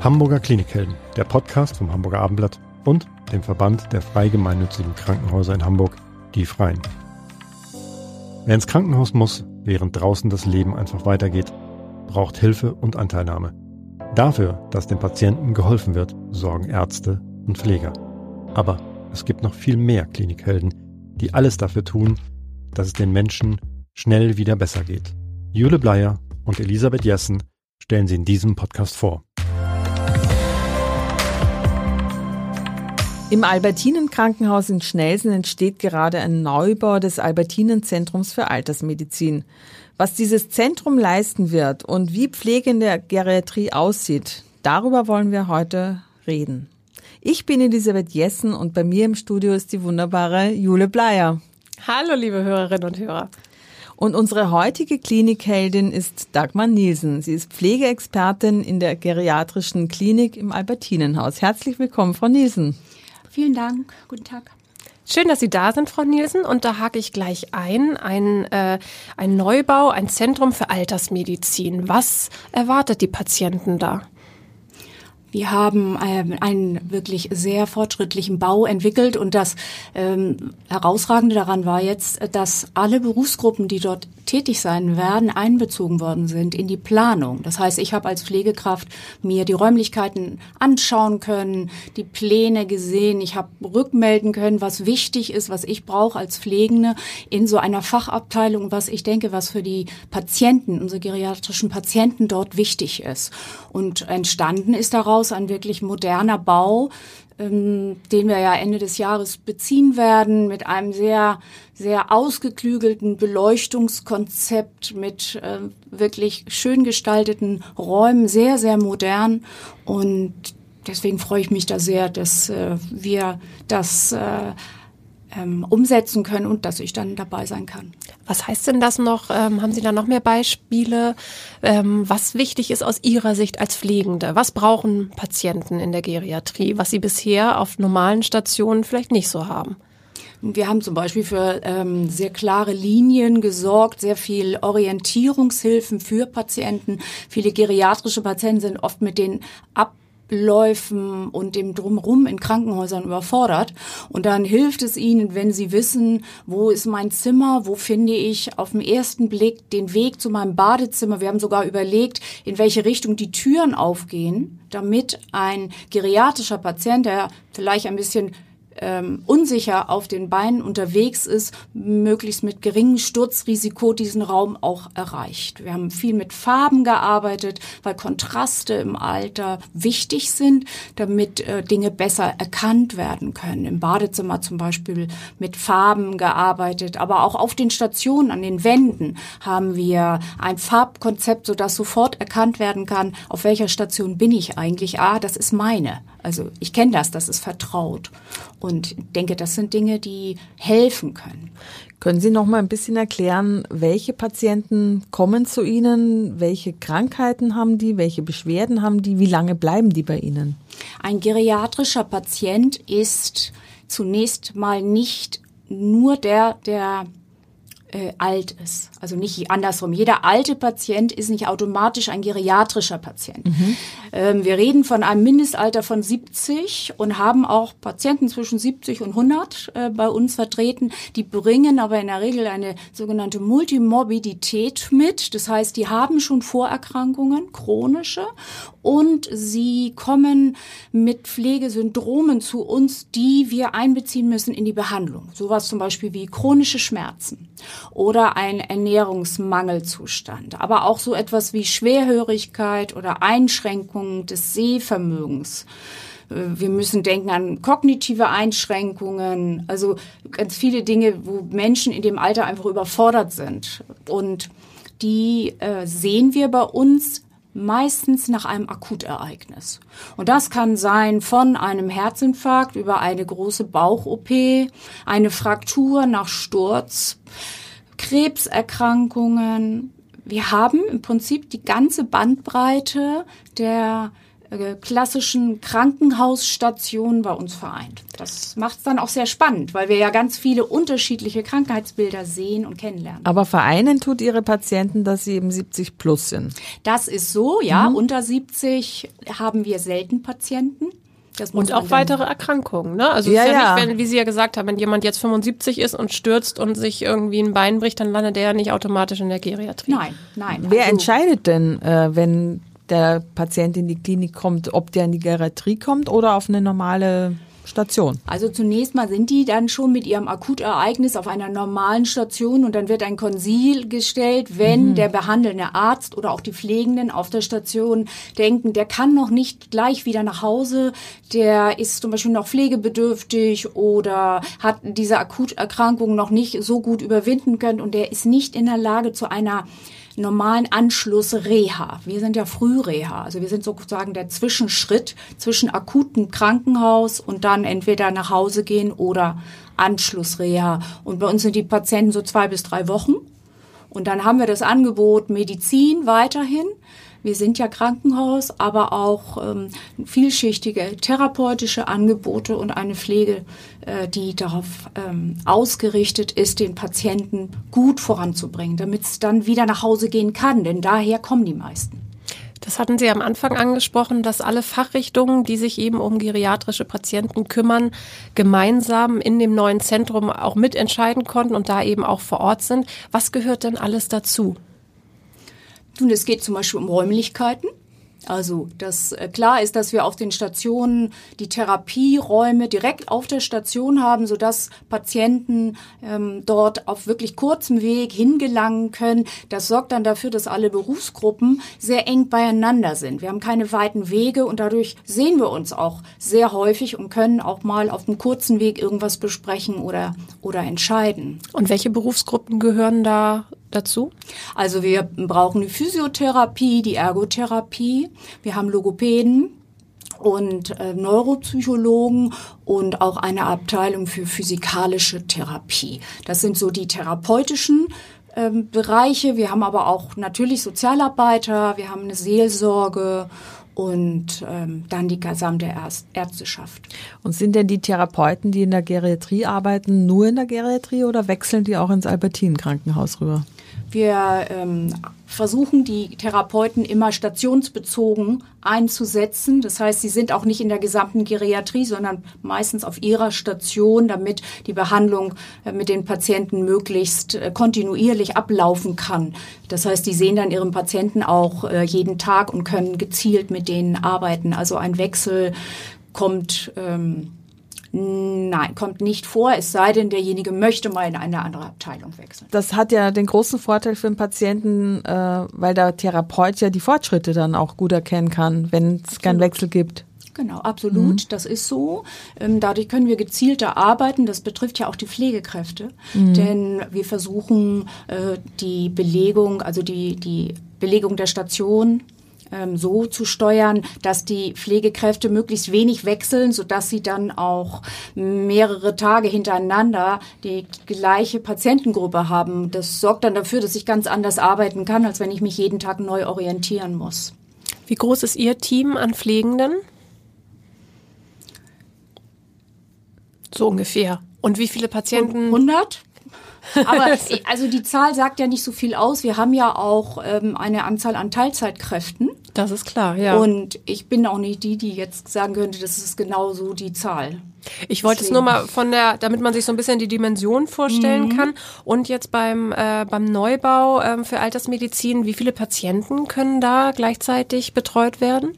Hamburger Klinikhelden, der Podcast vom Hamburger Abendblatt und dem Verband der frei gemeinnützigen Krankenhäuser in Hamburg, die Freien. Wer ins Krankenhaus muss, während draußen das Leben einfach weitergeht, braucht Hilfe und Anteilnahme. Dafür, dass dem Patienten geholfen wird, sorgen Ärzte und Pfleger. Aber es gibt noch viel mehr Klinikhelden, die alles dafür tun, dass es den Menschen schnell wieder besser geht. Jule Bleier und Elisabeth Jessen stellen sie in diesem Podcast vor. Im Albertinen Krankenhaus in Schnelsen entsteht gerade ein Neubau des Albertinen Zentrums für Altersmedizin. Was dieses Zentrum leisten wird und wie Pflege in der Geriatrie aussieht, darüber wollen wir heute reden. Ich bin Elisabeth Jessen und bei mir im Studio ist die wunderbare Jule Bleier. Hallo, liebe Hörerinnen und Hörer. Und unsere heutige Klinikheldin ist Dagmar Nielsen. Sie ist Pflegeexpertin in der geriatrischen Klinik im Albertinenhaus. Herzlich willkommen, Frau Nielsen. Vielen Dank. Guten Tag. Schön, dass Sie da sind, Frau Nielsen. Und da hake ich gleich ein. Ein, äh, ein Neubau, ein Zentrum für Altersmedizin. Was erwartet die Patienten da? Wir haben ähm, einen wirklich sehr fortschrittlichen Bau entwickelt und das ähm, Herausragende daran war jetzt, dass alle Berufsgruppen, die dort tätig sein werden, einbezogen worden sind in die Planung. Das heißt, ich habe als Pflegekraft mir die Räumlichkeiten anschauen können, die Pläne gesehen, ich habe rückmelden können, was wichtig ist, was ich brauche als Pflegende in so einer Fachabteilung, was ich denke, was für die Patienten, unsere geriatrischen Patienten dort wichtig ist. Und entstanden ist daraus Krankenhaus, ein wirklich moderner Bau, ähm, den wir ja Ende des Jahres beziehen werden, mit einem sehr, sehr ausgeklügelten Beleuchtungskonzept, mit äh, wirklich schön gestalteten Räumen, sehr, sehr modern. Und deswegen freue ich mich da sehr, dass äh, wir das äh, ähm, umsetzen können und dass ich dann dabei sein kann. Was heißt denn das noch? Ähm, haben Sie da noch mehr Beispiele, ähm, was wichtig ist aus Ihrer Sicht als Pflegende? Was brauchen Patienten in der Geriatrie, was sie bisher auf normalen Stationen vielleicht nicht so haben? Wir haben zum Beispiel für ähm, sehr klare Linien gesorgt, sehr viel Orientierungshilfen für Patienten. Viele geriatrische Patienten sind oft mit den ab Abläufen und dem Drumrum in Krankenhäusern überfordert. Und dann hilft es ihnen, wenn sie wissen, wo ist mein Zimmer, wo finde ich auf den ersten Blick den Weg zu meinem Badezimmer. Wir haben sogar überlegt, in welche Richtung die Türen aufgehen, damit ein geriatrischer Patient, der vielleicht ein bisschen ähm, unsicher auf den Beinen unterwegs ist, möglichst mit geringem Sturzrisiko diesen Raum auch erreicht. Wir haben viel mit Farben gearbeitet, weil Kontraste im Alter wichtig sind, damit äh, Dinge besser erkannt werden können. Im Badezimmer zum Beispiel mit Farben gearbeitet, aber auch auf den Stationen, an den Wänden haben wir ein Farbkonzept, sodass sofort erkannt werden kann, auf welcher Station bin ich eigentlich. Ah, das ist meine. Also ich kenne das, das ist vertraut und denke, das sind Dinge, die helfen können. Können Sie noch mal ein bisschen erklären, welche Patienten kommen zu Ihnen, welche Krankheiten haben die, welche Beschwerden haben die, wie lange bleiben die bei Ihnen? Ein geriatrischer Patient ist zunächst mal nicht nur der, der äh, alt ist. Also nicht andersrum. Jeder alte Patient ist nicht automatisch ein geriatrischer Patient. Mhm. Ähm, wir reden von einem Mindestalter von 70 und haben auch Patienten zwischen 70 und 100 äh, bei uns vertreten. Die bringen aber in der Regel eine sogenannte Multimorbidität mit. Das heißt, die haben schon Vorerkrankungen, chronische, und sie kommen mit Pflegesyndromen zu uns, die wir einbeziehen müssen in die Behandlung. Sowas zum Beispiel wie chronische Schmerzen oder ein Ernährungsmangelzustand, aber auch so etwas wie Schwerhörigkeit oder Einschränkungen des Sehvermögens. Äh, wir müssen denken an kognitive Einschränkungen, also ganz viele Dinge, wo Menschen in dem Alter einfach überfordert sind. Und die äh, sehen wir bei uns meistens nach einem Akutereignis. Und das kann sein von einem Herzinfarkt über eine große Bauch-OP, eine Fraktur nach Sturz, Krebserkrankungen. Wir haben im Prinzip die ganze Bandbreite der äh, klassischen Krankenhausstationen bei uns vereint. Das macht es dann auch sehr spannend, weil wir ja ganz viele unterschiedliche Krankheitsbilder sehen und kennenlernen. Aber vereinen tut Ihre Patienten, dass sie eben 70 plus sind. Das ist so, ja. Mhm. Unter 70 haben wir selten Patienten. und auch weitere Erkrankungen, ne? Also ja, ist ja, ja, nicht, wenn, wie Sie ja gesagt haben, wenn jemand jetzt 75 ist und stürzt und sich irgendwie ein Bein bricht, dann landet der ja nicht automatisch in der Geriatrie. Nein, nein. Wer also, entscheidet denn, äh, wenn der Patient in die Klinik kommt, ob der in die Geriatrie kommt oder auf eine normale Station? Also zunächst mal sind die dann schon mit ihrem Akutereignis auf einer normalen Station und dann wird ein Konsil gestellt, wenn mhm. der behandelnde Arzt oder auch die Pflegenden auf der Station denken, der kann noch nicht gleich wieder nach Hause, der ist zum Beispiel noch pflegebedürftig oder hat diese Akuterkrankung noch nicht so gut überwinden können und der ist nicht in der Lage zu einer normalen Anschluss Reha. Wir sind ja Frühreha, also wir sind sozusagen der Zwischenschritt zwischen akutem Krankenhaus und dann entweder nach Hause gehen oder Anschlussreha. Und bei uns sind die Patienten so zwei bis drei Wochen. Und dann haben wir das Angebot Medizin weiterhin. Wir sind ja Krankenhaus, aber auch ähm, vielschichtige therapeutische Angebote und eine Pflege, äh, die darauf ähm, ausgerichtet ist, den Patienten gut voranzubringen, damit es dann wieder nach Hause gehen kann. Denn daher kommen die meisten. Das hatten Sie am Anfang angesprochen, dass alle Fachrichtungen, die sich eben um geriatrische Patienten kümmern, gemeinsam in dem neuen Zentrum auch mitentscheiden konnten und da eben auch vor Ort sind. Was gehört denn alles dazu? Nun, es geht zum Beispiel um Räumlichkeiten. Also, das äh, klar ist, dass wir auf den Stationen die Therapieräume direkt auf der Station haben, sodass Patienten ähm, dort auf wirklich kurzem Weg hingelangen können. Das sorgt dann dafür, dass alle Berufsgruppen sehr eng beieinander sind. Wir haben keine weiten Wege und dadurch sehen wir uns auch sehr häufig und können auch mal auf einem kurzen Weg irgendwas besprechen oder, oder entscheiden. Und welche Berufsgruppen gehören da dazu? Also wir brauchen die Physiotherapie, die Ergotherapie, wir haben Logopäden und äh, Neuropsychologen und auch eine Abteilung für physikalische Therapie. Das sind so die therapeutischen ähm, Bereiche. Wir haben aber auch natürlich Sozialarbeiter, wir haben eine Seelsorge und ähm, dann die gesamte Ärzteschaft. Und sind denn die Therapeuten, die in der Geriatrie arbeiten, nur in der Geriatrie oder wechseln die auch ins Albertinen Krankenhaus rüber? Wir ähm, versuchen die Therapeuten immer stationsbezogen einzusetzen. Das heißt, sie sind auch nicht in der gesamten Geriatrie, sondern meistens auf ihrer Station, damit die Behandlung äh, mit den Patienten möglichst äh, kontinuierlich ablaufen kann. Das heißt, die sehen dann ihren Patienten auch äh, jeden Tag und können gezielt mit denen arbeiten. Also ein Wechsel kommt ähm, Nein, kommt nicht vor, es sei denn, derjenige möchte mal in eine andere Abteilung wechseln. Das hat ja den großen Vorteil für den Patienten, äh, weil der Therapeut ja die Fortschritte dann auch gut erkennen kann, wenn es keinen Wechsel gibt. Genau, absolut, mhm. das ist so. Ähm, dadurch können wir gezielter arbeiten. Das betrifft ja auch die Pflegekräfte, mhm. denn wir versuchen äh, die Belegung, also die, die Belegung der Station ähm, so zu steuern, dass die Pflegekräfte möglichst wenig wechseln, sodass sie dann auch mehrere Tage hintereinander die gleiche Patientengruppe haben. Das sorgt dann dafür, dass ich ganz anders arbeiten kann, als wenn ich mich jeden Tag neu orientieren muss. Wie groß ist Ihr Team an Pflegenden? So ungefähr. Und wie viele Patienten? 100? Aber also die Zahl sagt ja nicht so viel aus. Wir haben ja auch ähm, eine Anzahl an Teilzeitkräften. Das ist klar, ja. Und ich bin auch nicht die, die jetzt sagen könnte, das ist genau so die Zahl. Ich wollte es nur mal von der, damit man sich so ein bisschen die Dimension vorstellen mhm. kann. Und jetzt beim, äh, beim Neubau ähm, für Altersmedizin, wie viele Patienten können da gleichzeitig betreut werden?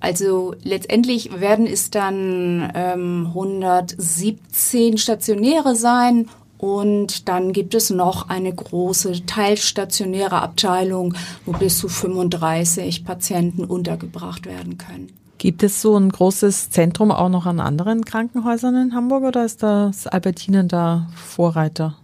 Also letztendlich werden es dann ähm, 117 Stationäre sein und dann gibt es noch eine große teilstationäre Abteilung, wo bis zu 35 Patienten untergebracht werden können. Gibt es so ein großes Zentrum auch noch an anderen Krankenhäusern in Hamburg oder ist das Albertinen da Vorreiter?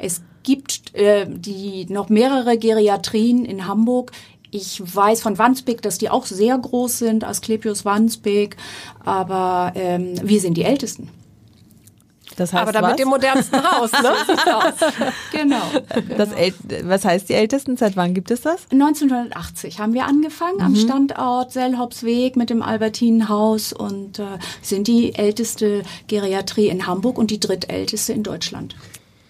Es gibt äh, die noch mehrere Geriatrien in Hamburg. Ich weiß von Wandsbek, dass die auch sehr groß sind, Asklepios Wandsbek, aber ähm, wir sind die Ältesten. Das heißt Aber dann was? mit dem modernsten Haus, ne? genau. Das äl was heißt die Ältesten? Seit wann gibt es das? 1980 haben wir angefangen am Standort Sellhopsweg mit dem Albertinenhaus und äh, sind die älteste Geriatrie in Hamburg und die drittälteste in Deutschland.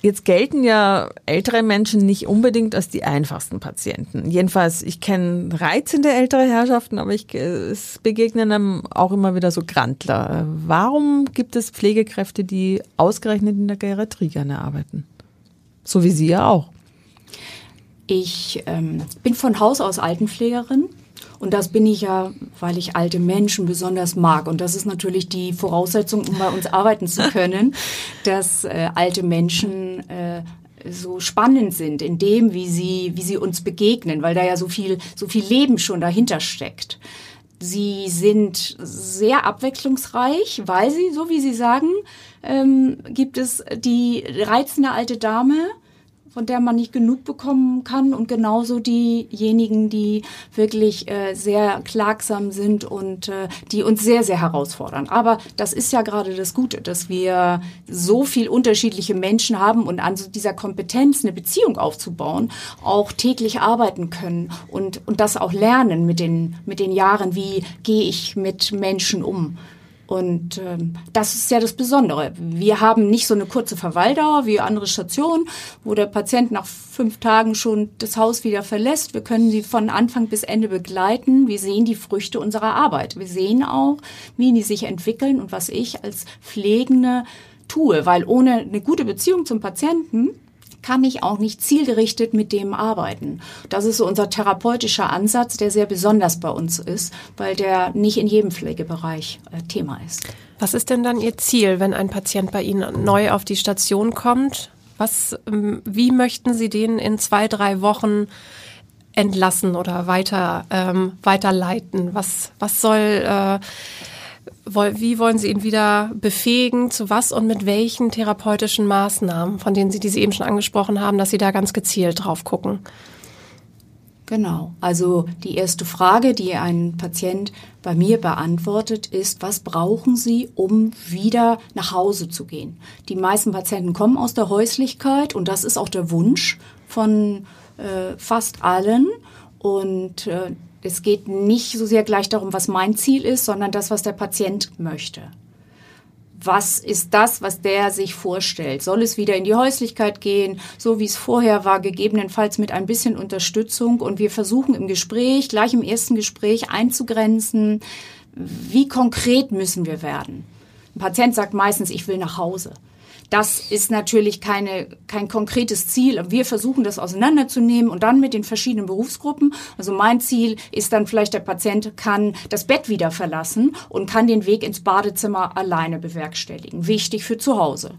Jetzt gelten ja ältere Menschen nicht unbedingt als die einfachsten Patienten. Jedenfalls, ich kenne reizende ältere Herrschaften, aber ich, es begegnen einem auch immer wieder so Grantler. Warum gibt es Pflegekräfte, die ausgerechnet in der Geriatrie gerne arbeiten? So wie Sie ja auch. Ich ähm, bin von Haus aus Altenpflegerin und das bin ich ja, weil ich alte Menschen besonders mag. Und das ist natürlich die Voraussetzung, um bei uns arbeiten zu können, dass äh, alte Menschen äh, so spannend sind in dem, wie sie, wie sie uns begegnen, weil da ja so viel, so viel Leben schon dahinter steckt. Sie sind sehr abwechslungsreich, weil sie, so wie Sie sagen, ähm, gibt es die reizende alte Dame, von der man nicht genug bekommen kann und genauso diejenigen, die wirklich äh, sehr klagsam sind und äh, die uns sehr, sehr herausfordern. Aber das ist ja gerade das Gute, dass wir so viel unterschiedliche Menschen haben und an dieser Kompetenz eine Beziehung aufzubauen, auch täglich arbeiten können und, und das auch lernen mit den, mit den Jahren, wie gehe ich mit Menschen um. Und ähm, das ist ja das Besondere. Wir haben nicht so eine kurze Verweildauer wie andere Stationen, wo der Patient nach fünf Tagen schon das Haus wieder verlässt. Wir können sie von Anfang bis Ende begleiten. Wir sehen die Früchte unserer Arbeit. Wir sehen auch, wie die sich entwickeln und was ich als Pflegende tue, weil ohne eine gute Beziehung zum Patienten kann ich auch nicht zielgerichtet mit dem arbeiten. Das ist so unser therapeutischer Ansatz, der sehr besonders bei uns ist, weil der nicht in jedem Pflegebereich äh, Thema ist. Was ist denn dann Ihr Ziel, wenn ein Patient bei Ihnen neu auf die Station kommt? Was, ähm, wie möchten Sie den in zwei, drei Wochen entlassen oder weiter, ähm, weiterleiten? Was, was soll, äh, wie wollen Sie ihn wieder befähigen? Zu was und mit welchen therapeutischen Maßnahmen, von denen Sie, die Sie eben schon angesprochen haben, dass Sie da ganz gezielt drauf gucken? Genau. Also die erste Frage, die ein Patient bei mir beantwortet, ist, was brauchen Sie, um wieder nach Hause zu gehen? Die meisten Patienten kommen aus der Häuslichkeit und das ist auch der Wunsch von äh, fast allen. Und äh, es geht nicht so sehr gleich darum, was mein Ziel ist, sondern das, was der Patient möchte was ist das, was der sich vorstellt? Soll es wieder in die Häuslichkeit gehen, so wie es vorher war, gegebenenfalls mit ein bisschen Unterstützung? Und wir versuchen im Gespräch, gleich im ersten Gespräch einzugrenzen, wie konkret müssen wir werden? Ein Patient sagt meistens, ich will nach Hause. Das ist natürlich keine, kein konkretes Ziel. Wir versuchen das auseinanderzunehmen und dann mit den verschiedenen Berufsgruppen. Also mein Ziel ist dann vielleicht, der Patient kann das Bett wieder verlassen und kann den Weg ins Badezimmer alleine bewerkstelligen. Wichtig für zu Hause.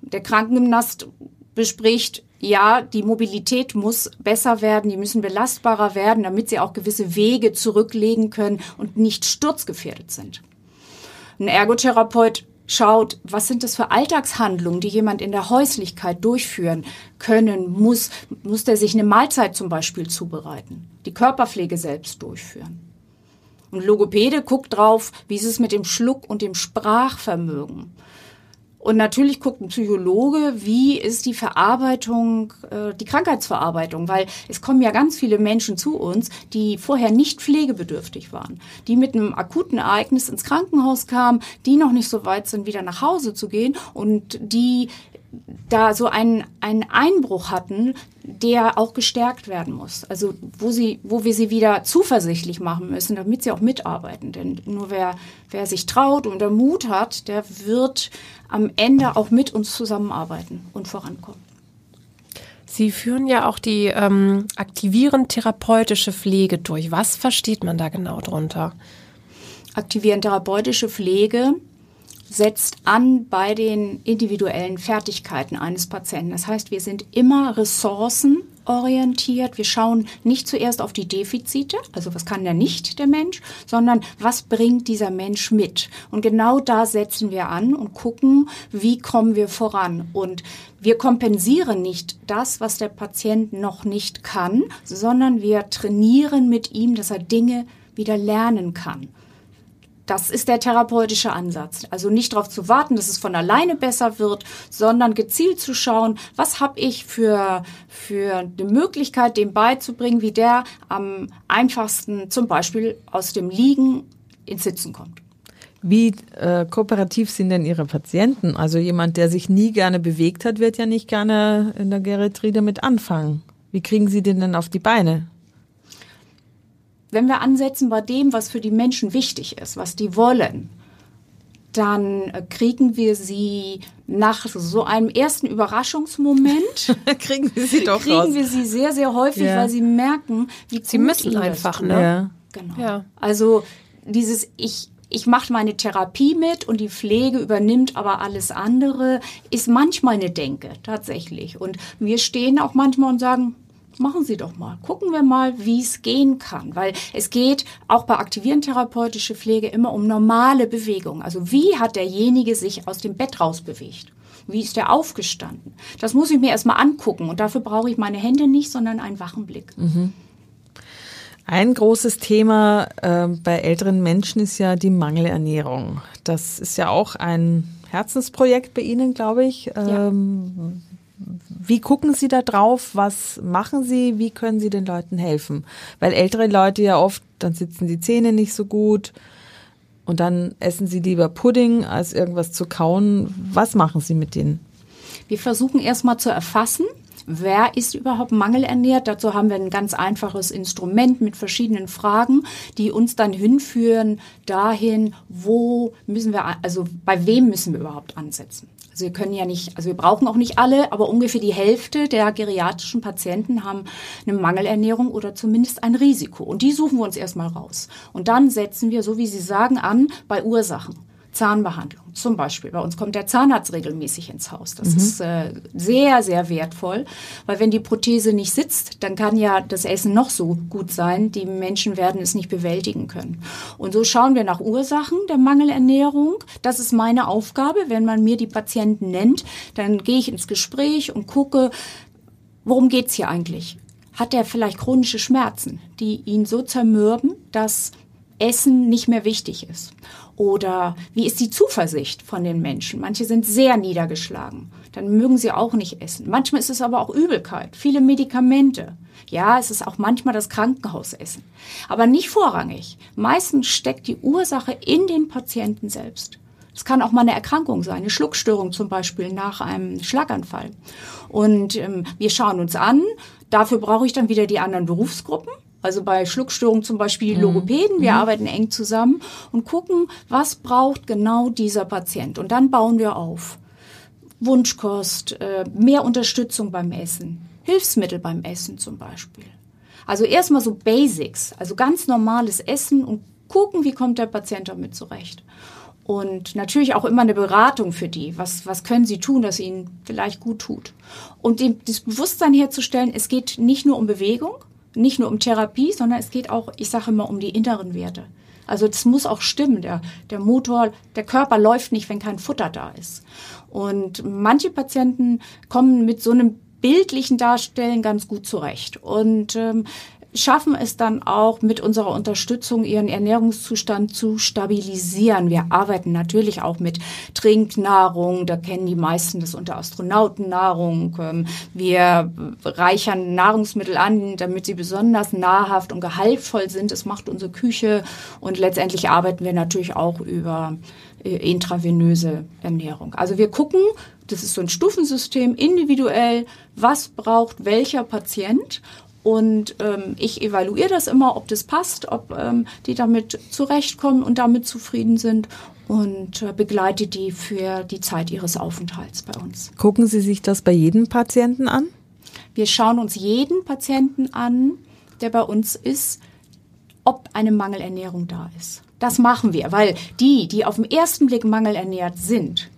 Der Krankengymnast bespricht, ja, die Mobilität muss besser werden, die müssen belastbarer werden, damit sie auch gewisse Wege zurücklegen können und nicht sturzgefährdet sind. Ein Ergotherapeut schaut, was sind das für Alltagshandlungen, die jemand in der Häuslichkeit durchführen können muss. Muss der sich eine Mahlzeit zum Beispiel zubereiten, die Körperpflege selbst durchführen. Und Logopäde guckt drauf, wie ist es mit dem Schluck und dem Sprachvermögen. Und natürlich guckt ein Psychologe, wie ist die Verarbeitung, äh, die Krankheitsverarbeitung, weil es kommen ja ganz viele Menschen zu uns, die vorher nicht pflegebedürftig waren, die mit einem akuten Ereignis ins Krankenhaus kamen, die noch nicht so weit sind, wieder nach Hause zu gehen und die da so einen, einen Einbruch hatten, der auch gestärkt werden muss. Also wo sie, wo wir sie wieder zuversichtlich machen müssen, damit sie auch mitarbeiten. Denn nur wer, wer sich traut und der Mut hat, der wird am Ende auch mit uns zusammenarbeiten und vorankommen. Sie führen ja auch die ähm, aktivierend therapeutische Pflege durch. Was versteht man da genau drunter? Aktivierend therapeutische Pflege setzt an bei den individuellen Fertigkeiten eines Patienten. Das heißt, wir sind immer ressourcenorientiert. Wir schauen nicht zuerst auf die Defizite, also was kann der nicht, der Mensch, sondern was bringt dieser Mensch mit. Und genau da setzen wir an und gucken, wie kommen wir voran. Und wir kompensieren nicht das, was der Patient noch nicht kann, sondern wir trainieren mit ihm, dass er Dinge wieder lernen kann das ist der therapeutische Ansatz. Also nicht darauf zu warten, dass es von alleine besser wird, sondern gezielt zu schauen, was habe ich für, für eine Möglichkeit, dem beizubringen, wie der am einfachsten zum Beispiel aus dem Liegen ins Sitzen kommt. Wie äh, kooperativ sind denn Ihre Patienten? Also jemand, der sich nie gerne bewegt hat, wird ja nicht gerne in der Geriatrie damit anfangen. Wie kriegen Sie den denn auf die Beine? Wenn wir ansetzen bei dem, was für die Menschen wichtig ist, was die wollen, dann äh, kriegen wir sie nach so einem ersten Überraschungsmoment kriegen wir sie doch kriegen raus. wir sie sehr sehr häufig, ja. weil sie merken, wie sie müssen einfach, ne? Ja. Genau. Ja. Also dieses ich ich mache meine Therapie mit und die Pflege übernimmt aber alles andere, ist manchmal eine Denke tatsächlich. Und wir stehen auch manchmal und sagen, machen Sie doch mal. Gucken wir mal, wie es gehen kann. Weil es geht auch bei aktivierend therapeutische Pflege immer um normale Bewegung. Also wie hat derjenige sich aus dem Bett rausbewegt? Wie ist der aufgestanden? Das muss ich mir erstmal angucken. Und dafür brauche ich meine Hände nicht, sondern einen wachen Blick. Mhm. Ein großes Thema äh, bei älteren Menschen ist ja die Mangelernährung. Das ist ja auch ein Herzensprojekt bei Ihnen, glaube ich. Ähm, ja. Wie gucken Sie da drauf? Was machen Sie? Wie können Sie den Leuten helfen? Weil ältere Leute ja oft, dann sitzen die Zähne nicht so gut und dann essen sie lieber Pudding, als irgendwas zu kauen. Was machen Sie mit denen? Wir versuchen erstmal zu erfassen, wer ist überhaupt mangelernährt. Dazu haben wir ein ganz einfaches Instrument mit verschiedenen Fragen, die uns dann hinführen dahin, wo müssen wir, also bei wem müssen wir überhaupt ansetzen. Also wir können ja nicht, also wir brauchen auch nicht alle, aber ungefähr die Hälfte der geriatrischen Patienten haben eine Mangelernährung oder zumindest ein Risiko. Und die suchen wir uns erstmal raus. Und dann setzen wir, so wie Sie sagen, an bei Ursachen. Zahnbehandlung. Zum Beispiel, bei uns kommt der Zahnarzt regelmäßig ins Haus. Das mhm. ist äh, sehr, sehr wertvoll, weil wenn die Prothese nicht sitzt, dann kann ja das Essen noch so gut sein, die Menschen werden es nicht bewältigen können. Und so schauen wir nach Ursachen der Mangelernährung. Das ist meine Aufgabe. Wenn man mir die Patienten nennt, dann gehe ich ins Gespräch und gucke, worum geht's hier eigentlich? Hat er vielleicht chronische Schmerzen, die ihn so zermürben, dass Essen nicht mehr wichtig ist? Oder wie ist die Zuversicht von den Menschen? Manche sind sehr niedergeschlagen. Dann mögen sie auch nicht essen. Manchmal ist es aber auch Übelkeit, viele Medikamente. Ja, es ist auch manchmal das Krankenhausessen. Aber nicht vorrangig. Meistens steckt die Ursache in den Patienten selbst. Es kann auch mal eine Erkrankung sein, eine Schluckstörung zum Beispiel nach einem Schlaganfall. Und ähm, wir schauen uns an. Dafür brauche ich dann wieder die anderen Berufsgruppen. Also bei Schluckstörungen zum Beispiel mhm. Logopäden. Wir mhm. arbeiten eng zusammen und gucken, was braucht genau dieser Patient. Und dann bauen wir auf. Wunschkost, äh, mehr Unterstützung beim Essen, Hilfsmittel beim Essen zum Beispiel. Also erstmal so Basics, also ganz normales Essen und gucken, wie kommt der Patient damit zurecht. Und natürlich auch immer eine Beratung für die. Was, was können sie tun, das ihnen vielleicht gut tut? Und dem, das Bewusstsein herzustellen, es geht nicht nur um Bewegung, nicht nur um Therapie, sondern es geht auch, ich sage immer, um die inneren Werte. Also das muss auch stimmen. Der, der Motor, der Körper läuft nicht, wenn kein Futter da ist. Und manche Patienten kommen mit so einem bildlichen Darstellen ganz gut zurecht. Und ähm, schaffen es dann auch mit unserer Unterstützung, ihren Ernährungszustand zu stabilisieren. Wir arbeiten natürlich auch mit Trinknahrung, da kennen die meisten das unter Astronautennahrung. Ähm, wir reichern Nahrungsmittel an, damit sie besonders nahrhaft und gehaltvoll sind. Das macht unsere Küche und letztendlich arbeiten wir natürlich auch über äh, intravenöse Ernährung. Also wir gucken, das ist so ein Stufensystem, individuell, was braucht welcher Patient und ähm, ich evaluiere das immer, ob das passt, ob ähm, die damit zurechtkommen und damit zufrieden sind und äh, begleite die für die Zeit ihres Aufenthalts bei uns. Gucken Sie sich das bei jedem Patienten an? Wir schauen uns jeden Patienten an, der bei uns ist, ob eine Mangelernährung da ist. Das machen wir, weil die, die auf den ersten Blick mangelernährt sind,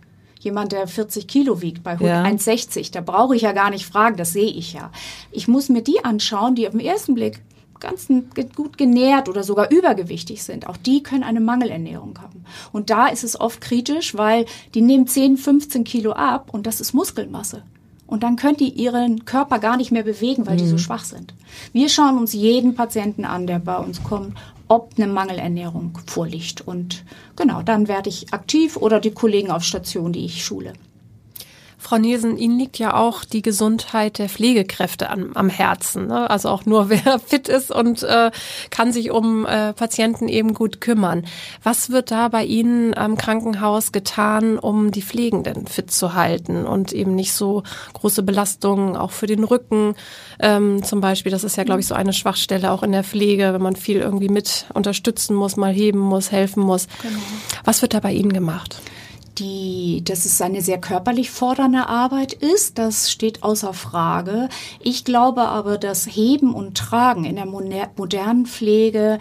jemand, der 40 Kilo wiegt bei ja. 1,60, da brauche ich ja gar nicht fragen, das sehe ich ja. Ich muss mir die anschauen, die auf den ersten Blick ganz gut genährt oder sogar übergewichtig sind. Auch die können eine Mangelernährung haben. Und da ist es oft kritisch, weil die nehmen 10, 15 Kilo ab und das ist Muskelmasse. und dann können die ihren Körper gar nicht mehr bewegen, weil mhm. die so mhm. schwach sind. Wir schauen uns jeden Patienten an, der bei uns kommt, ob eine Mangelernährung vorliegt. Und genau, dann werde ich aktiv oder die Kollegen auf Station, die ich schule. Frau Nielsen, Ihnen liegt ja auch die Gesundheit der Pflegekräfte am, am Herzen. Ne? Also auch nur wer fit ist und äh, kann sich um äh, Patienten eben gut kümmern. Was wird da bei Ihnen am Krankenhaus getan, um die Pflegenden fit zu halten und eben nicht so große Belastungen auch für den Rücken ähm, zum Beispiel? Das ist ja, glaube ich, so eine Schwachstelle auch in der Pflege, wenn man viel irgendwie mit unterstützen muss, mal heben muss, helfen muss. Genau. Was wird da bei Ihnen gemacht? Die, dass es eine sehr körperlich fordernde Arbeit ist, das steht außer Frage. Ich glaube aber, dass Heben und Tragen in der modernen Pflege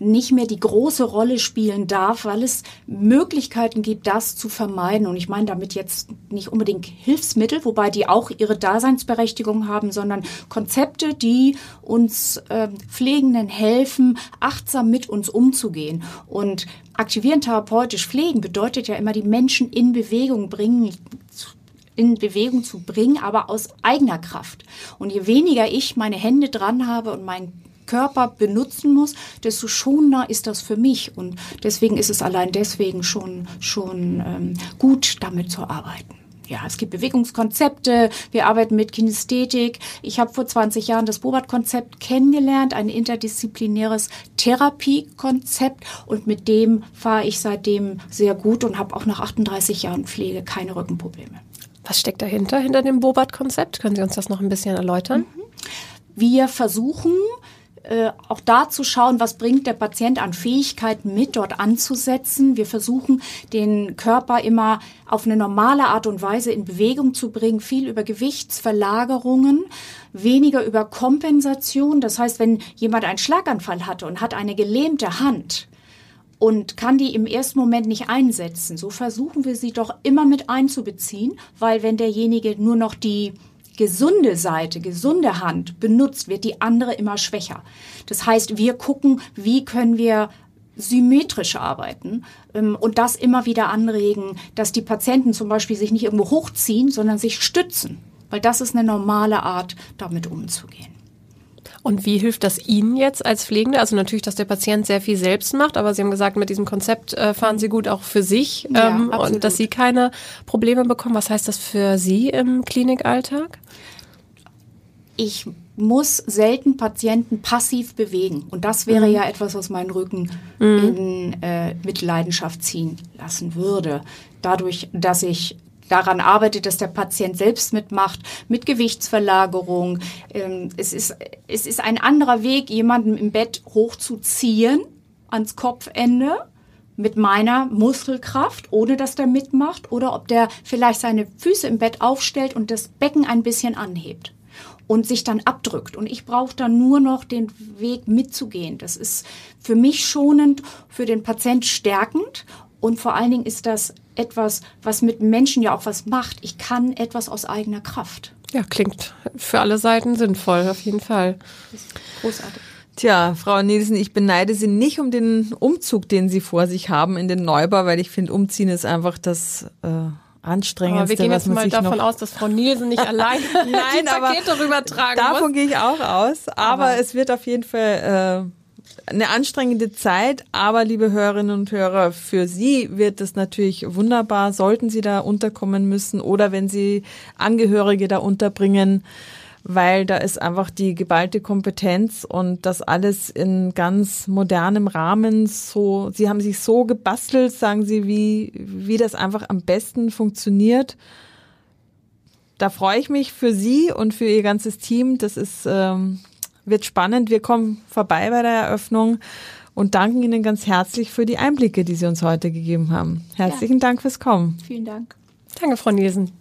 nicht mehr die große Rolle spielen darf, weil es Möglichkeiten gibt, das zu vermeiden. Und ich meine damit jetzt nicht unbedingt Hilfsmittel, wobei die auch ihre Daseinsberechtigung haben, sondern Konzepte, die uns äh, Pflegenden helfen, achtsam mit uns umzugehen. Und aktivieren therapeutisch pflegen bedeutet ja immer, die Menschen in Bewegung bringen, in Bewegung zu bringen, aber aus eigener Kraft. Und je weniger ich meine Hände dran habe und meinen Körper benutzen muss, desto schonender ist das für mich. Und deswegen ist es allein deswegen schon, schon ähm, gut, damit zu arbeiten ja, es gibt Bewegungskonzepte, wir arbeiten mit Kinästhetik. Ich habe vor 20 Jahren das Bobart-Konzept kennengelernt, ein interdisziplinäres Therapiekonzept und mit dem fahre ich seitdem sehr gut und habe auch nach 38 Jahren Pflege keine Rückenprobleme. Was steckt dahinter, hinter dem Bobart-Konzept? Können Sie uns das noch ein bisschen erläutern? Mhm. Wir versuchen, äh, auch da zu schauen, was bringt der Patient an Fähigkeiten mit, dort anzusetzen. Wir versuchen, den Körper immer auf eine normale Art und Weise in Bewegung zu bringen, viel über Gewichtsverlagerungen, weniger über Kompensation. Das heißt, wenn jemand einen Schlaganfall hatte und hat eine gelähmte Hand, und kann die im ersten Moment nicht einsetzen. So versuchen wir sie doch immer mit einzubeziehen, weil wenn derjenige nur noch die gesunde Seite, gesunde Hand benutzt, wird die andere immer schwächer. Das heißt, wir gucken, wie können wir symmetrisch arbeiten ähm, und das immer wieder anregen, dass die Patienten zum Beispiel sich nicht irgendwo hochziehen, sondern sich stützen, weil das ist eine normale Art, damit umzugehen. Und wie hilft das Ihnen jetzt als Pflegende? Also natürlich, dass der Patient sehr viel selbst macht, aber Sie haben gesagt, mit diesem Konzept äh, fahren Sie gut auch für sich ja, ähm, und dass Sie keine Probleme bekommen. Was heißt das für Sie im Klinikalltag? Ich muss selten Patienten passiv bewegen. Und das wäre mhm. ja etwas, was meinen Rücken mhm. in äh, Mitleidenschaft ziehen lassen würde. Dadurch, dass ich daran arbeitet, dass der Patient selbst mitmacht, mit Gewichtsverlagerung. Ähm, es, ist, es ist ein anderer Weg, jemanden im Bett hochzuziehen ans Kopfende mit meiner Muskelkraft, ohne dass der mitmacht, oder ob der vielleicht seine Füße im Bett aufstellt und das Becken ein bisschen anhebt und sich dann abdrückt. Und ich brauche dann nur noch den Weg mitzugehen. Das ist für mich schonend, für den Patient stärkend und vor allen Dingen ist das etwas, was mit Menschen ja auch was macht. Ich kann etwas aus eigener Kraft. Ja, klingt für alle Seiten sinnvoll, auf jeden Fall. Großartig. Tja, Frau Nielsen, ich beneide Sie nicht um den Umzug, den Sie vor sich haben in den Neubau, weil ich finde, umziehen ist einfach das äh, anstrengendste. Aber wir gehen jetzt mal davon aus, dass Frau Nielsen nicht allein Nein, die Pakete rübertragen Davon muss. gehe ich auch aus. Aber, aber, es wird auf jeden Fall äh, eine anstrengende Zeit, aber liebe Hörerinnen und Hörer, für Sie wird es natürlich wunderbar, sollten Sie da unterkommen müssen oder wenn Sie Angehörige da unterbringen, weil da ist einfach die geballte Kompetenz und das alles in ganz modernem Rahmen so, Sie haben sich so gebastelt, sagen Sie, wie, wie das einfach am besten funktioniert. Da freue ich mich für Sie und für Ihr ganzes Team. Das ist ähm, wird spannend. Wir kommen vorbei bei der Eröffnung und danken Ihnen ganz herzlich für die Einblicke, die Sie uns heute gegeben haben. Herzlichen ja. Dank fürs Kommen. Vielen Dank. Danke, Frau Nielsen.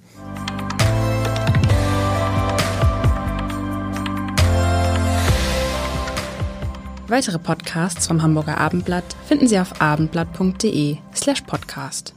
Weitere Podcasts vom Hamburger Abendblatt finden Sie auf abendblatt.de slash podcast.